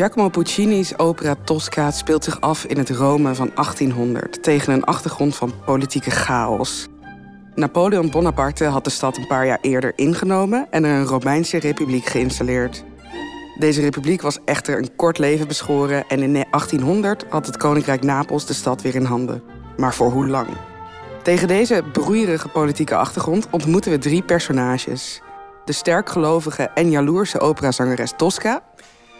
Giacomo Puccini's opera Tosca speelt zich af in het Rome van 1800 tegen een achtergrond van politieke chaos. Napoleon Bonaparte had de stad een paar jaar eerder ingenomen en er een Romeinse republiek geïnstalleerd. Deze republiek was echter een kort leven beschoren en in 1800 had het Koninkrijk Napels de stad weer in handen. Maar voor hoe lang? Tegen deze broeierige politieke achtergrond ontmoeten we drie personages. De sterkgelovige en jaloerse operazangeres Tosca,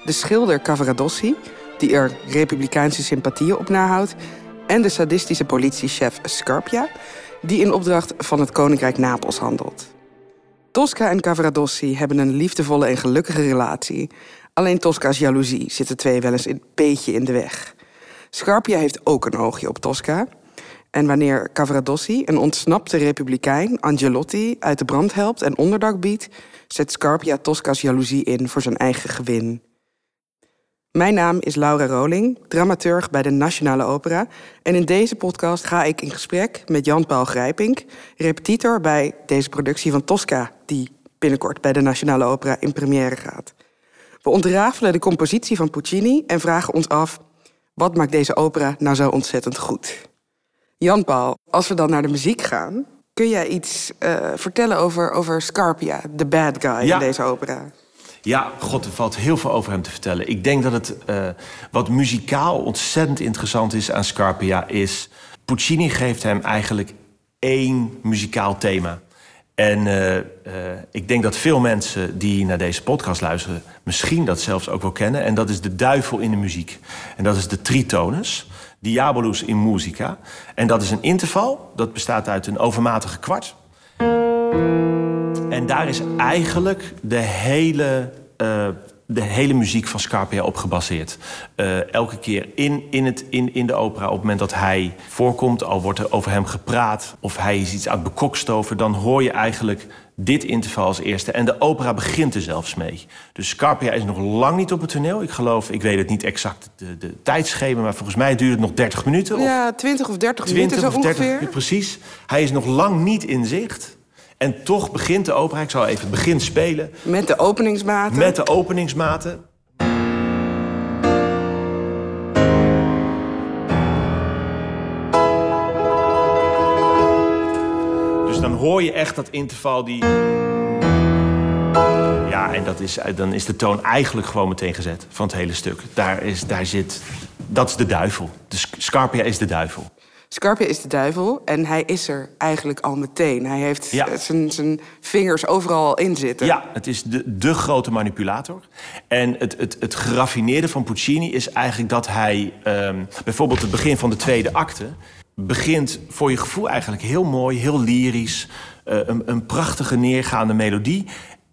de schilder Cavaradossi, die er republikeinse sympathieën op nahoudt, en de sadistische politiechef Scarpia, die in opdracht van het Koninkrijk Napels handelt. Tosca en Cavaradossi hebben een liefdevolle en gelukkige relatie. Alleen Tosca's jaloezie zit de twee wel eens een beetje in de weg. Scarpia heeft ook een oogje op Tosca. En wanneer Cavaradossi, een ontsnapte republikein, Angelotti uit de brand helpt en onderdak biedt, zet Scarpia Tosca's jaloezie in voor zijn eigen gewin. Mijn naam is Laura Roling, dramaturg bij de Nationale Opera. En in deze podcast ga ik in gesprek met Jan-Paul Grijpink, repetitor bij deze productie van Tosca, die binnenkort bij de Nationale Opera in première gaat. We ontrafelen de compositie van Puccini en vragen ons af: wat maakt deze opera nou zo ontzettend goed? Jan-Paul, als we dan naar de muziek gaan, kun jij iets uh, vertellen over, over Scarpia, de bad guy Ja. in deze opera? Ja, god, er valt heel veel over hem te vertellen. Ik denk dat het eh, wat muzikaal ontzettend interessant is aan Scarpia is... Puccini geeft hem eigenlijk één muzikaal thema. En eh, eh, ik denk dat veel mensen die naar deze podcast luisteren... misschien dat zelfs ook wel kennen. En dat is de duivel in de muziek. En dat is de tritonus. Diabolus in musica. En dat is een interval. Dat bestaat uit een overmatige kwart. En daar is eigenlijk de hele, eh, de hele muziek van Scarpia op gebaseerd. Eh, elke keer in, in, het, in, in de opera, op het moment dat hij voorkomt... al wordt er over hem gepraat of hij is iets aan het bekokstoven... dan hoor je eigenlijk dit interval als eerste. En de opera begint er zelfs mee. Dus Scarpia is nog lang niet op het toneel. Ik geloof, ik weet het niet exact de, de tijdschema... maar volgens mij duurt het nog 30 minuten. of Ja, 20 of 30 minuten 20 zo of 30, ongeveer. precies. Hij is nog lang niet in zicht. En toch begint de opera, ik zal even het begin spelen... Met de openingsmaten. met de openingsmaten. Dus dan hoor je echt dat interval die... Ja, en dat is, dan is de toon eigenlijk gewoon meteen gezet van het hele stuk. Daar, is, daar zit... Dat is de duivel. Dus Scarpia is de duivel. Scarpia is de duivel en hij is er eigenlijk al meteen. Hij heeft Ja. eh, zijn, zijn vingers overal in zitten. Ja, het is de, de grote manipulator. En het, het, het geraffineerde van Puccini is eigenlijk dat hij... ehm, bijvoorbeeld het begin van de tweede acte... begint voor je gevoel eigenlijk heel mooi, heel lyrisch... eh, een, een prachtige neergaande melodie.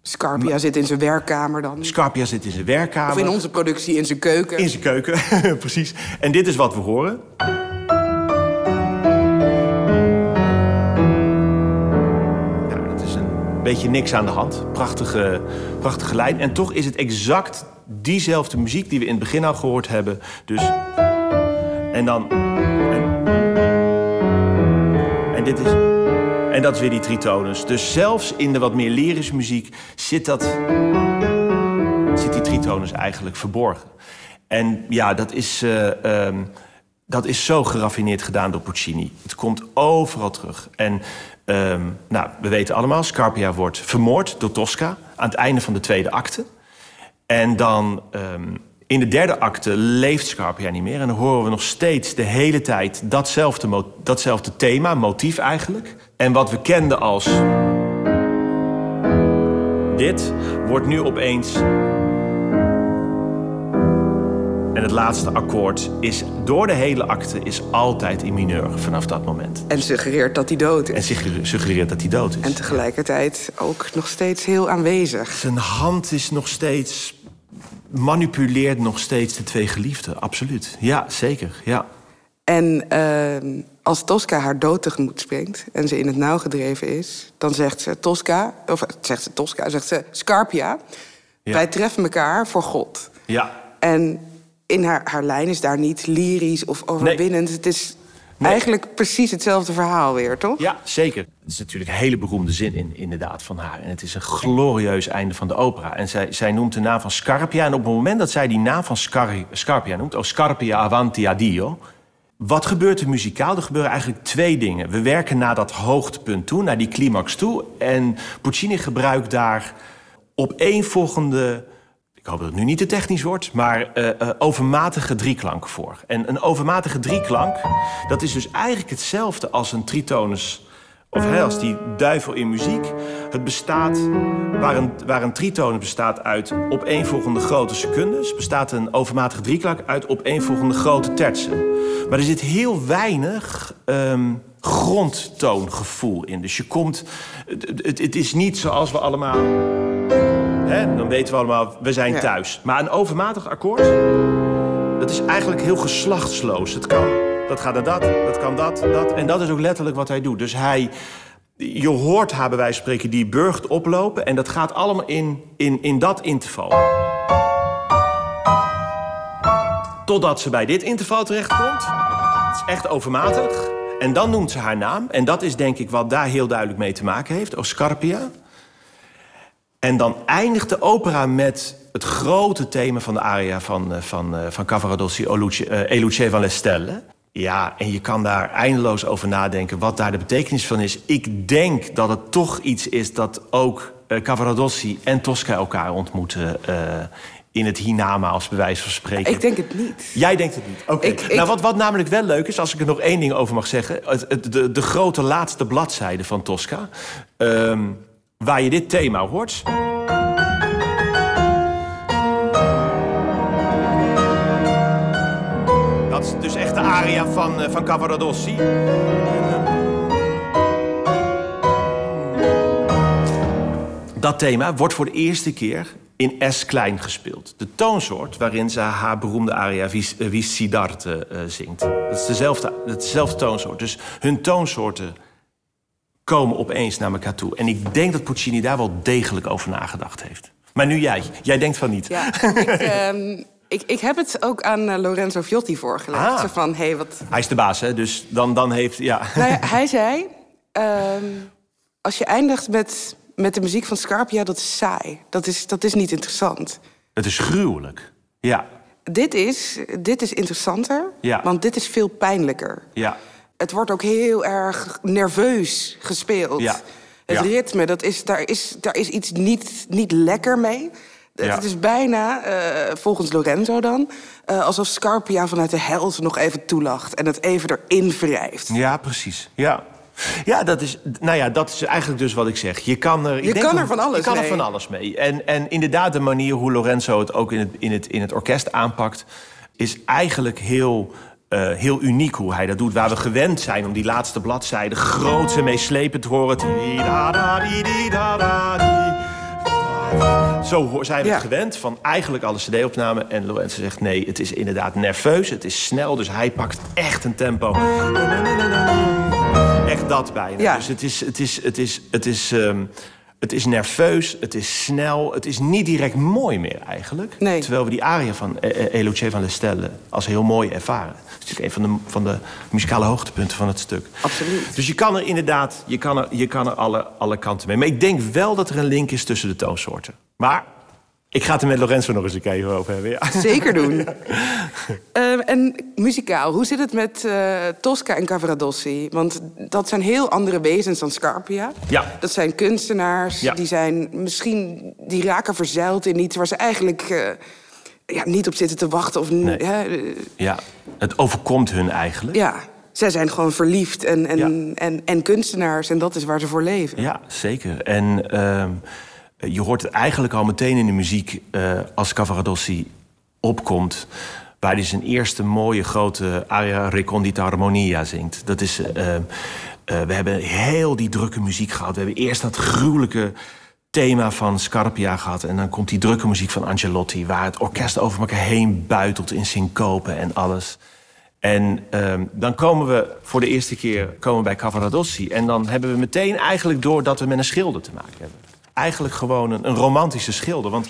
Scarpia zit in zijn werkkamer dan. Scarpia zit in zijn werkkamer. Of in onze productie in zijn keuken. In zijn keuken, precies. En dit is wat we horen. Beetje niks aan de hand. Prachtige, prachtige lijn. En toch is het exact diezelfde muziek die we in het begin al gehoord hebben. Dus... En dan... En, dit is... En dat is weer die tritonus. Dus zelfs in de wat meer lyrische muziek zit dat zit die tritonus eigenlijk verborgen. En ja, dat is, eh, ehm, dat is zo geraffineerd gedaan door Puccini. Het komt overal terug. En ehm, nou, we weten allemaal, Scarpia wordt vermoord door Tosca... aan het einde van de tweede acte. En dan ehm, in de derde acte leeft Scarpia niet meer... en dan horen we nog steeds de hele tijd datzelfde, datzelfde thema, motief eigenlijk. En wat we kenden als... Dit wordt nu opeens en het laatste akkoord is door de hele akte is altijd in mineur vanaf dat moment. En suggereert dat hij dood En is. suggereert- suggereert dat hij dood is. En tegelijkertijd ook nog steeds heel aanwezig. Zijn hand is nog steeds. manipuleert nog steeds de twee geliefden. Absoluut. Ja, zeker. Ja. En eh, als Tosca haar dood tegemoet springt en ze in het nauw gedreven is, dan zegt ze Tosca, of eh, zegt ze Tosca, zegt ze Scarpia, Ja. wij treffen elkaar voor God. Ja. En in haar, haar lijn is daar niet lyrisch of overwinnend. Het is Eigenlijk precies hetzelfde verhaal weer, toch? Ja, zeker. Het is natuurlijk een hele beroemde zin in, inderdaad van haar. En het is een glorieus einde van de opera. En zij, zij noemt de naam van Scarpia. En op het moment dat zij die naam van Scar Scarpia noemt... oh, Scarpia avanti addio... Wat gebeurt er muzikaal? Er gebeuren eigenlijk twee dingen. We werken naar dat hoogtepunt toe, naar die climax toe. En Puccini gebruikt daar opeenvolgende ik hoop dat het nu niet te technisch wordt, maar uh, uh, overmatige drieklank voor. En een overmatige drieklank, dat is dus eigenlijk hetzelfde als een tritonus. Of als die duivel in muziek. Het bestaat, waar een, waar een tritonus bestaat uit opeenvolgende grote secondes, bestaat een overmatige drieklank uit opeenvolgende grote tertsen. Maar er zit heel weinig um, grondtoongevoel in. Dus je komt. Het, het is niet zoals we allemaal Hè? Dan weten we allemaal, we zijn thuis. Maar een overmatig akkoord, dat is eigenlijk heel geslachtsloos. Het kan, dat gaat naar dat, dat kan dat, dat. En dat is ook letterlijk wat hij doet. Dus hij, je hoort haar bij wijze van spreken die burgt oplopen... en dat gaat allemaal in, in, in dat interval. Totdat ze bij dit interval terechtkomt. Het is echt overmatig. En dan noemt ze haar naam. En dat is denk ik wat daar heel duidelijk mee te maken heeft. Oscarpia. En dan eindigt de opera met het grote thema van de aria van, eh, van, eh, van Cavaradossi, Eluce eh, van l'Estelle. Ja, en je kan daar eindeloos over nadenken wat daar de betekenis van is. Ik denk dat het toch iets is dat ook Cavaradossi en Tosca elkaar ontmoeten in het Hinama als bewijs van spreken. Ik denk het niet. Jij denkt het niet? Oké. Nou, wat, wat namelijk wel leuk is, als ik er nog één ding over mag zeggen... Het, de, de grote laatste bladzijde van Tosca... Ehm, waar je dit thema hoort. Dat is dus echt de aria van, uh, van Cavaradossi. Dat thema wordt voor de eerste keer in S klein gespeeld. De toonsoort waarin ze haar beroemde aria Vis, uh, Siddhartha uh, zingt. Dat is dezelfde, dezelfde toonsoort. Dus hun toonsoorten komen opeens naar elkaar toe. En ik denk dat Puccini daar wel degelijk over nagedacht heeft. Maar nu jij. Jij denkt van niet. Ja, ik, um, ik, ik, heb het ook aan uh, Lorenzo Viotti voorgelegd. Ah. Zo van, hey, wat... Hij is de baas, hè? Dus dan, dan heeft... Ja. Nou ja hij zei... Um, als je eindigt met, met de muziek van Scarpia, dat is saai. Dat is, dat is niet interessant. Het is gruwelijk. Ja. Dit is, dit is interessanter, ja. want dit is veel pijnlijker. Ja het wordt ook heel erg nerveus gespeeld. Ja. Het ritme, dat is, daar, is, daar is iets niet, niet lekker mee. Het is bijna, uh, volgens Lorenzo dan, uh, alsof Scarpia vanuit de hel nog even toelacht en het even erin wrijft. Ja, precies. Ja. Ja, dat is, nou ja, dat is eigenlijk dus wat ik zeg. Je kan er, je kan er van alles je kan mee. er van alles mee. En, en inderdaad, de manier hoe Lorenzo het ook in het, in het, in het orkest aanpakt, is eigenlijk heel uh, heel uniek hoe hij dat doet. Waar we gewend zijn om die laatste bladzijde groot en meeslepend te horen. Zo zijn we ja. gewend van eigenlijk alle cd-opname. En Lorenzo zegt nee, het is inderdaad nerveus, het is snel. Dus hij pakt echt een tempo. Echt dat bijna. Ja. Dus het is, het is, het is, het is, um, het is nerveus, het is snel, het is niet direct mooi meer eigenlijk. Nee. Terwijl we die aria van Eloce van Stelle als heel mooi ervaren. Het is een van de, van de muzikale hoogtepunten van het stuk. Absoluut. Dus je kan er inderdaad, je kan er, je kan er alle, alle kanten mee. Maar ik denk wel dat er een link is tussen de toonsoorten. Maar ik ga het er met Lorenzo nog eens een keer over hebben. Ja. Zeker doen. ja. uh, en muzikaal, hoe zit het met uh, Tosca en Cavaradossi? Want dat zijn heel andere wezens dan Scarpia. Ja. Dat zijn kunstenaars, ja. die zijn misschien... die raken verzeild in iets waar ze eigenlijk... Uh, ja, niet op zitten te wachten. Of, nee. hè, ja, het overkomt hun eigenlijk. Ja, zij zijn gewoon verliefd en, en, ja. en, en, kunstenaars. En dat is waar ze voor leven. Ja, zeker. En uh, je hoort het eigenlijk al meteen in de muziek... Uh, als Cavaradossi opkomt... waar hij zijn eerste mooie grote aria recondita harmonia zingt. Dat is... Uh, we hebben heel die drukke muziek gehad. We hebben eerst dat gruwelijke thema van Scarpia gehad. En dan komt die drukke muziek van Angelotti... waar het orkest over elkaar heen buitelt in syncope en alles. En um, dan komen we voor de eerste keer komen bij Cavaradossi... en dan hebben we meteen eigenlijk door dat we met een schilder te maken hebben. Eigenlijk gewoon een, een romantische schilder. Want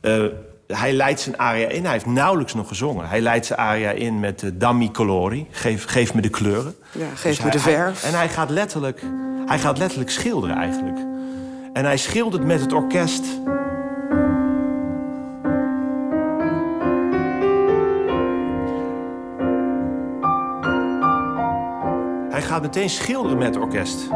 uh, hij leidt zijn aria in. Hij heeft nauwelijks nog gezongen. Hij leidt zijn aria in met uh, Dammi Colori. Geef, geef me de kleuren. Ja, geef Dus me de verf. hij- en hij gaat, letterlijk, hij gaat letterlijk schilderen eigenlijk. En hij schildert met het orkest. Hij gaat meteen schilderen met het orkest.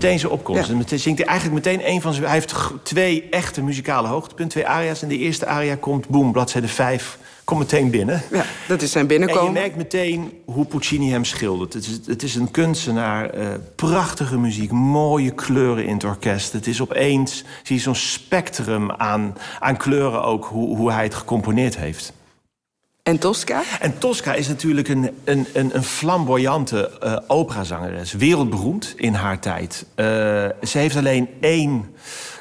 Meteen zijn opkomst. Ja. En zingt hij eigenlijk meteen een van zijn... Hij heeft twee echte muzikale hoogtepunten, twee aria's. En de eerste aria komt, boem, bladzijde 5, komt meteen binnen. Ja, dat is zijn En je binnenkomen. merkt meteen hoe Puccini hem schildert. Het is, het is een kunstenaar, eh, prachtige muziek, mooie kleuren in het orkest. Het is opeens, zie je zo'n spectrum aan, aan kleuren ook, hoe, hoe hij het gecomponeerd heeft. En Tosca? En Tosca is natuurlijk een, een, een, flamboyante eh, operazangeres. Wereldberoemd in haar tijd. Eh, ze heeft alleen één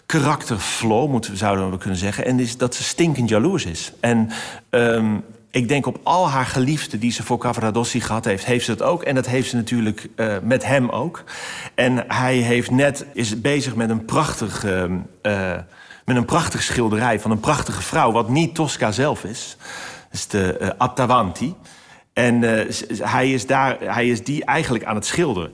karakterflaw, moeten, zouden we kunnen zeggen. En is dat ze stinkend jaloers is. En ehm, ik denk op al haar geliefden die ze voor Cavaradossi gehad heeft... heeft ze dat ook. En dat heeft ze natuurlijk eh, met hem ook. En hij heeft net, is bezig met een prachtig... ehm, eh, met een prachtig schilderij van een prachtige vrouw... wat niet Tosca zelf is. Is de Attavanti. En eh, hij, is daar, hij is die eigenlijk aan het schilderen.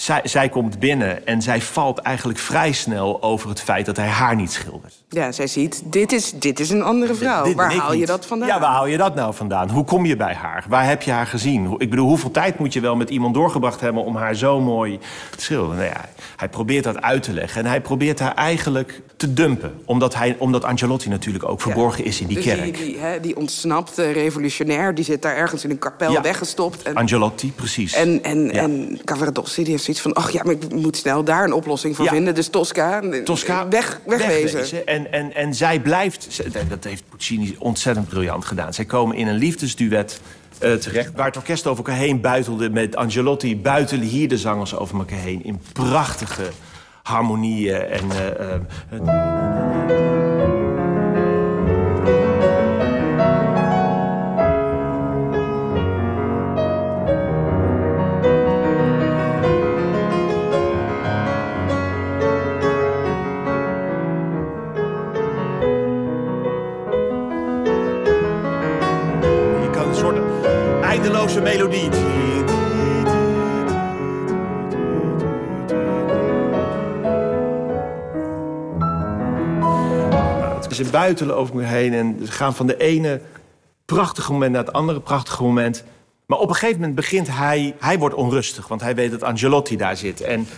Zij, zij komt binnen en zij valt eigenlijk vrij snel over het feit dat hij haar niet schildert. Ja, zij ziet, dit is, dit is een andere vrouw. Dit Waar haal je niet. dat vandaan? Ja, waar haal je dat nou vandaan? Hoe kom je bij haar? Waar heb je haar gezien? Ik bedoel, hoeveel tijd moet je wel met iemand doorgebracht hebben om haar zo mooi te schilderen? Nou ja, hij probeert dat uit te leggen en hij probeert haar eigenlijk te dumpen. Omdat, hij, omdat Angelotti natuurlijk ook verborgen is in die dus kerk. Die, die, hè, die ontsnapte revolutionair, die zit daar ergens in een kapel Ja. weggestopt. En, Angelotti, precies. en, en, Ja. en Cavaradossi die heeft zoiets van... ach ja, maar ik moet snel daar een oplossing voor Ja. vinden. Dus Tosca, Tosca weg, wegwezen. En, en, en zij blijft, dat heeft Puccini ontzettend briljant gedaan. Zij komen in een liefdesduet eh, terecht, waar het orkest over elkaar heen buitelde met Angelotti, buitelen hier de zangers over elkaar heen in prachtige harmonieën en. eh, eh, Ze buitelen over elkaar heen en ze gaan van de ene prachtige moment naar het andere prachtige moment. Maar op een gegeven moment begint hij... Hij wordt onrustig, want hij weet dat Angelotti daar zit. En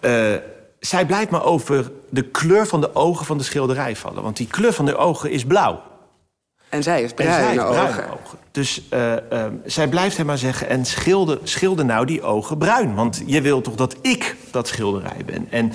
eh, zij blijft maar over de kleur van de ogen van de schilderij vallen. Want die kleur van de ogen is blauw. En zij is En bruine zij heeft bruine ogen. ogen. Dus eh, eh, zij blijft hem maar zeggen... en schilder, schilder nou die ogen bruin. Want je wil toch dat ik dat schilderij ben. En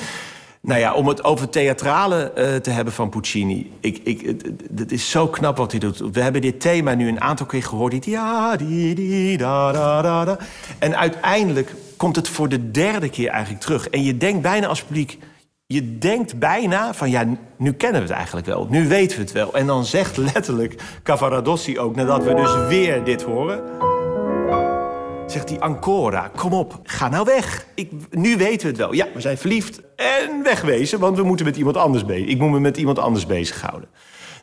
nou ja, om het over theatrale eh, te hebben van Puccini... Ik, ik, het is zo knap wat hij doet. We hebben dit thema nu een aantal keer gehoord. Dit ja, die, die, da, da, da, da. En uiteindelijk komt het voor de derde keer eigenlijk terug. En je denkt bijna als publiek... Je denkt bijna van, ja, nu kennen we het eigenlijk wel. Nu weten we het wel. En dan zegt letterlijk Cavaradossi ook, nadat we dus weer dit horen... Zegt hij, Ancora, kom op, ga nou weg. Ik, nu weten we het wel. Ja, we zijn verliefd en wegwezen, want we moeten met iemand anders bezig. Ik moet me met iemand anders bezighouden.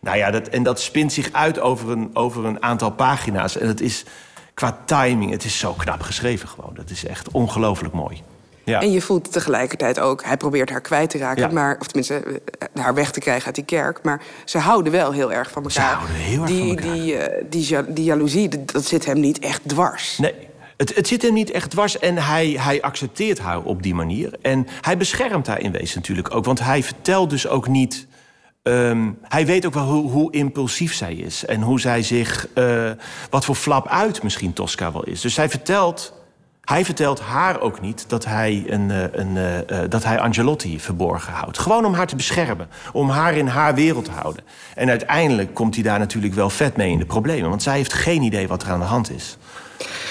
Nou ja, dat, en dat spint zich uit over een, over een aantal pagina's. En het is qua timing, het is zo knap geschreven gewoon. Dat is echt ongelooflijk mooi. Ja. En je voelt tegelijkertijd ook, hij probeert haar kwijt te raken, Ja. maar, of tenminste eh, haar weg te krijgen uit die kerk. Maar ze houden wel heel erg van elkaar. houden heel erg die, van elkaar. Die, eh, die, ja- die jaloezie, dat zit hem niet echt dwars. Nee, het, het zit hem niet echt dwars en hij, hij accepteert haar op die manier. En hij beschermt haar in wezen natuurlijk ook. Want hij vertelt dus ook niet... ehm, hij weet ook wel hoe, hoe impulsief zij is. En hoe zij zich... eh, wat voor flap uit misschien Tosca wel is. Dus hij vertelt... Hij vertelt haar ook niet dat hij, een, eh, een, eh, dat hij Angelotti verborgen houdt. Gewoon om haar te beschermen. Om haar in haar wereld te houden. En uiteindelijk komt hij daar natuurlijk wel vet mee in de problemen. Want zij heeft geen idee wat er aan de hand is.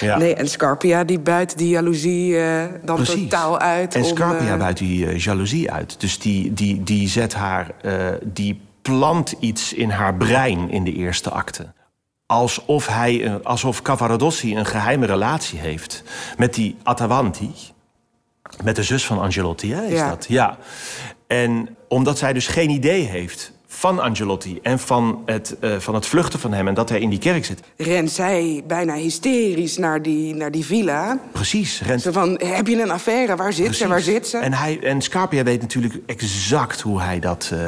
Ja. Nee, en Scarpia die buit die jaloezie eh, dan Precies. totaal uit. En om, Scarpia eh, buit die eh, jaloezie uit. Dus die, die, die zet haar, die plant iets in haar brein in de eerste acte. alsof, hij, alsof Cavaradossi een geheime relatie heeft met die Attavanti. Met de zus van Angelotti, hè, is dat? Ja. En omdat zij dus geen idee heeft van Angelotti en van het, uh, van het vluchten van hem en dat hij in die kerk zit. Rent zij bijna hysterisch naar die, naar die villa. Precies. Rent... Zo van, heb je een affaire? Waar zit ze? Waar zit ze? En, hij, en Scarpia weet natuurlijk exact hoe hij, dat, uh,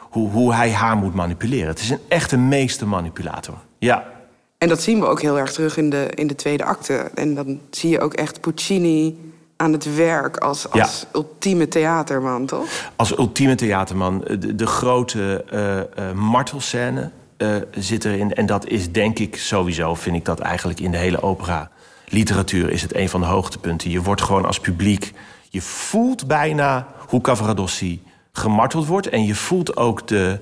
hoe, hoe hij haar moet manipuleren. Het is een echte meestermanipulator. Ja. En dat zien we ook heel erg terug in de, in de tweede acte. En dan zie je ook echt Puccini aan het werk als, als ultieme theaterman, toch? Als ultieme theaterman. De, de grote uh, uh, martelscène uh, zit erin. En dat is denk ik sowieso, vind ik dat eigenlijk in de hele opera. Literatuur is het een van de hoogtepunten. Je wordt gewoon als publiek... Je voelt bijna hoe Cavaradossi gemarteld wordt. En je voelt ook de,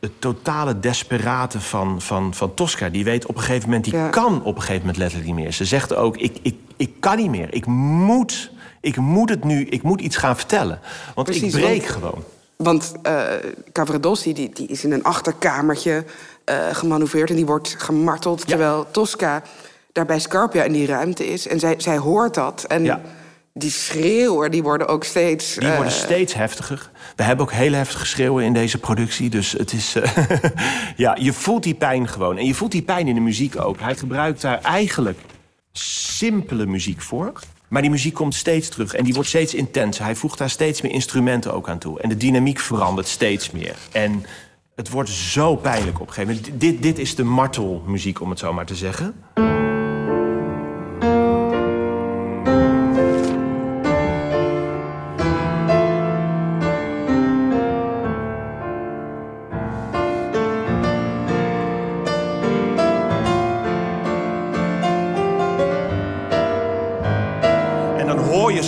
het totale desperate van, van, van Tosca. Die weet op een gegeven moment, die kan op een gegeven moment letterlijk niet meer. Ze zegt ook, ik, ik, ik kan niet meer. Ik moet, ik moet het nu, ik moet iets gaan vertellen. Want ik breek gewoon. Want uh, Cavaradossi die, die is in een achterkamertje uh, gemanoeuvreerd... en die wordt gemarteld, terwijl Tosca daar bij Scarpia in die ruimte is. En zij, zij hoort dat. En ja die schreeuwen die worden ook steeds... Die worden uh... steeds heftiger. We hebben ook heel heftige schreeuwen in deze productie. Dus het is... Uh, ja, je voelt die pijn gewoon. En je voelt die pijn in de muziek ook. Hij gebruikt daar eigenlijk simpele muziek voor. Maar die muziek komt steeds terug en die wordt steeds intenser. Hij voegt daar steeds meer instrumenten ook aan toe. En de dynamiek verandert steeds meer. En het wordt zo pijnlijk op een gegeven moment. Dit, dit is de martelmuziek, om het zo maar te zeggen.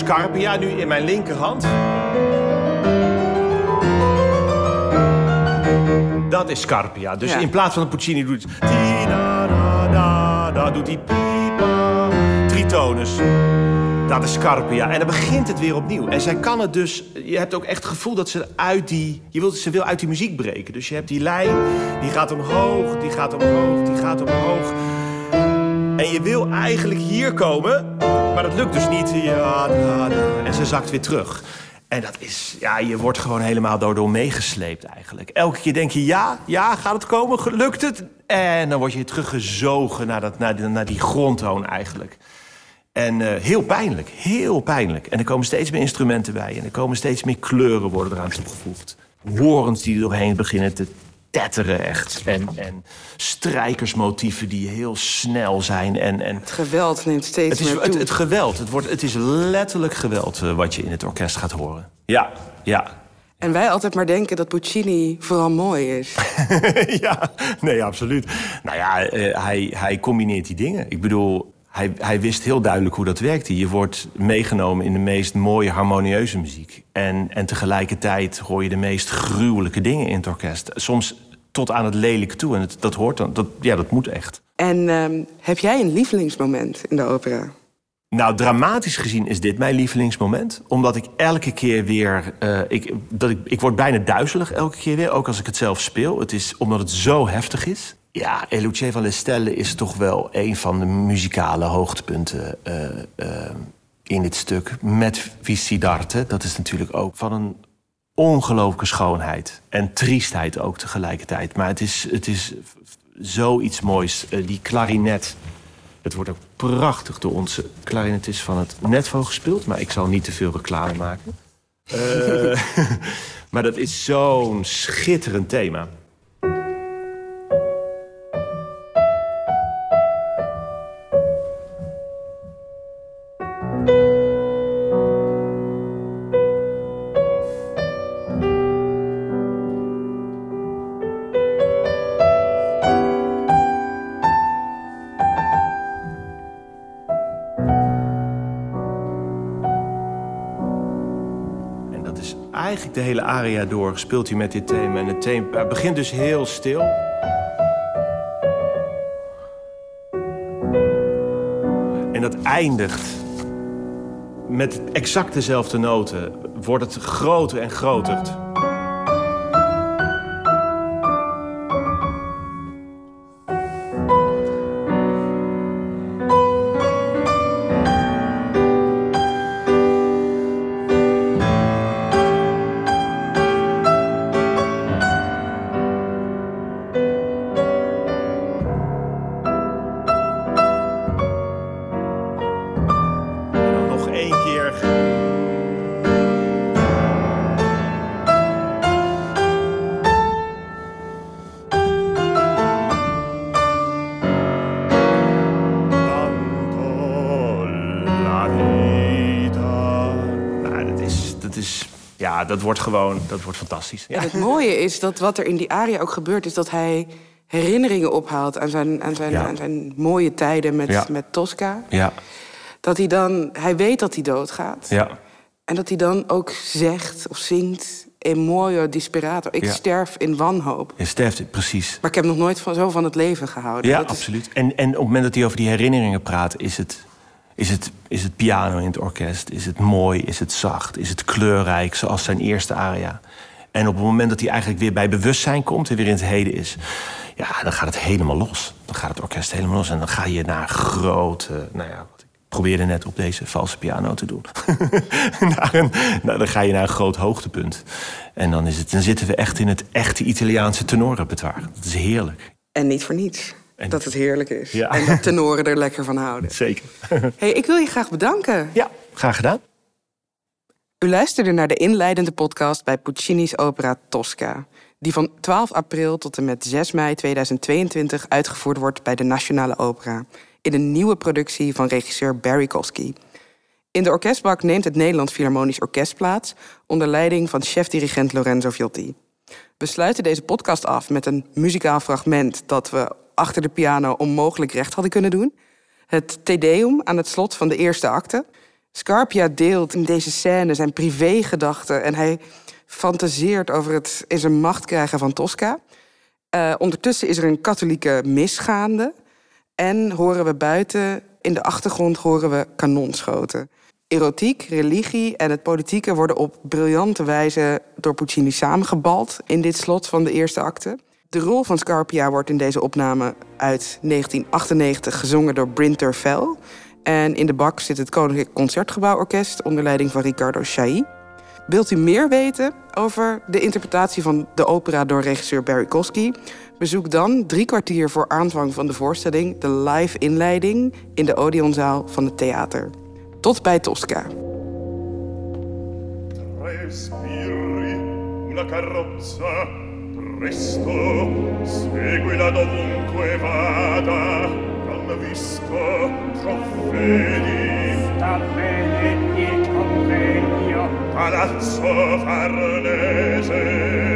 Scarpia nu in mijn linkerhand. Dat is Scarpia. Dus in plaats van een Puccini doet het... Da, doet hij pipa, tritonus. Dat is Scarpia. En dan begint het weer opnieuw. En zij kan het dus... Je hebt ook echt het gevoel dat ze uit die... Je wilt, ze wil uit die muziek breken. Dus je hebt die lijn, die gaat omhoog, die gaat omhoog, die gaat omhoog. En je wil eigenlijk hier komen... Maar dat lukt dus niet. Ja, En ze zakt weer terug. En dat is, ja, je wordt gewoon helemaal door meegesleept eigenlijk. Elke keer denk je, ja, ja, gaat het komen? Lukt het? En dan word je teruggezogen naar, dat, naar, die, grondtoon eigenlijk. En uh, heel pijnlijk, heel pijnlijk. En er komen steeds meer instrumenten bij. En er komen steeds meer kleuren worden eraan toegevoegd. Horens die er doorheen beginnen te tetteren echt. En, en strijkersmotieven die heel snel zijn. En, en het geweld neemt steeds het is, meer toe. Het, het, geweld, het, wordt, het is letterlijk geweld uh, wat je in het orkest gaat horen. Ja, ja. En wij altijd maar denken dat Puccini vooral mooi is. ja, nee, absoluut. Nou ja, uh, hij, hij combineert die dingen. Ik bedoel, hij, hij, wist heel duidelijk hoe dat werkte. Je wordt meegenomen in de meest mooie, harmonieuze muziek. En, en tegelijkertijd hoor je de meest gruwelijke dingen in het orkest. Soms tot aan het lelijke toe. En het, dat hoort dan. Dat, ja, dat moet echt. En uh, heb jij een lievelingsmoment in de opera? Nou, dramatisch gezien is dit mijn lievelingsmoment. Omdat ik elke keer weer... Uh, ik, dat ik, ik word bijna duizelig elke keer weer, ook als ik het zelf speel. Het is omdat het zo heftig is. Ja, Eluce van Stelle is toch wel een van de muzikale hoogtepunten uh, uh, in dit stuk. Met Vicidarte, dat is natuurlijk ook van een ongelooflijke schoonheid. En triestheid ook tegelijkertijd. Maar het is, het is zoiets moois. Uh, die klarinet, het wordt ook prachtig door onze klarinetist van het Netvo gespeeld. Maar ik zal niet te veel reclame maken. maar dat is zo'n schitterend thema. Eigenlijk de hele aria door speelt hij met dit thema. En het thema begint dus heel stil. En dat eindigt met exact dezelfde noten. Wordt het groter en groter. Dat wordt gewoon dat wordt fantastisch. Ja. En het mooie is dat wat er in die aria ook gebeurt, is dat hij herinneringen ophaalt aan zijn, aan zijn, Ja. aan zijn mooie tijden met, Ja. met Tosca. Ja, Dat hij dan, hij weet dat hij doodgaat. ja, En dat hij dan ook zegt of zingt in mojo disperato. Ik Ja. sterf in wanhoop. je sterft, precies. Maar ik heb nog nooit van, zo van het leven gehouden. Ja, Dat is- absoluut. En, en op het moment dat hij over die herinneringen praat, is het, is, het, is het piano in het orkest. Is het mooi, is het zacht, is het kleurrijk, zoals zijn eerste aria. En op het moment dat hij eigenlijk weer bij bewustzijn komt en weer in het heden is, ja, dan gaat het helemaal los. Dan gaat het orkest helemaal los. En dan ga je naar grote, nou ja, wat ik probeerde net op deze valse piano te doen. een, nou, dan ga je naar een groot hoogtepunt. En dan, is het, dan zitten we echt in het echte Italiaanse tenorenrepertoire. Dat is heerlijk. En niet voor niets. En- Dat het heerlijk is. Ja. En dat tenoren er lekker van houden. Zeker. hey, ik wil je graag bedanken. Ja, graag gedaan. U luisterde naar de inleidende podcast bij Puccini's opera Tosca. Die van 12 april tot en met 6 mei 2022 uitgevoerd wordt bij de Nationale Opera. In een nieuwe productie van regisseur Barry Kosky. In de orkestbak neemt het Nederlands Philharmonisch Orkest plaats... onder leiding van chef-dirigent Lorenzo Viotti. We sluiten deze podcast af met een muzikaal fragment... dat we achter de piano onmogelijk recht hadden kunnen doen. Het Te Deum aan het slot van de eerste acte. Scarpia deelt in deze scène zijn privégedachten... en hij fantaseert over het in zijn macht krijgen van Tosca. Eh, ondertussen is er een katholieke mis gaande... en horen we buiten, in de achtergrond horen we kanonschoten. Erotiek, religie en het politieke worden op briljante wijze door Puccini samengebald in dit slot van de eerste acte. De rol van Scarpia wordt in deze opname uit 1998 gezongen door Bryn Terfel. En in de bak zit het Koninklijk Concertgebouworkest onder leiding van Ricardo Chailly. Wilt u meer weten over de interpretatie van de opera door regisseur Barry Kosky? Bezoek dan drie kwartier voor aanvang van de voorstelling de live inleiding in de Odeonzaal van het theater. Tot bij Tosca. Respiri una carrozza, presto, seguila dovunque vada, non visto, trofedi, Sta bene il convegno, palazzo farnese.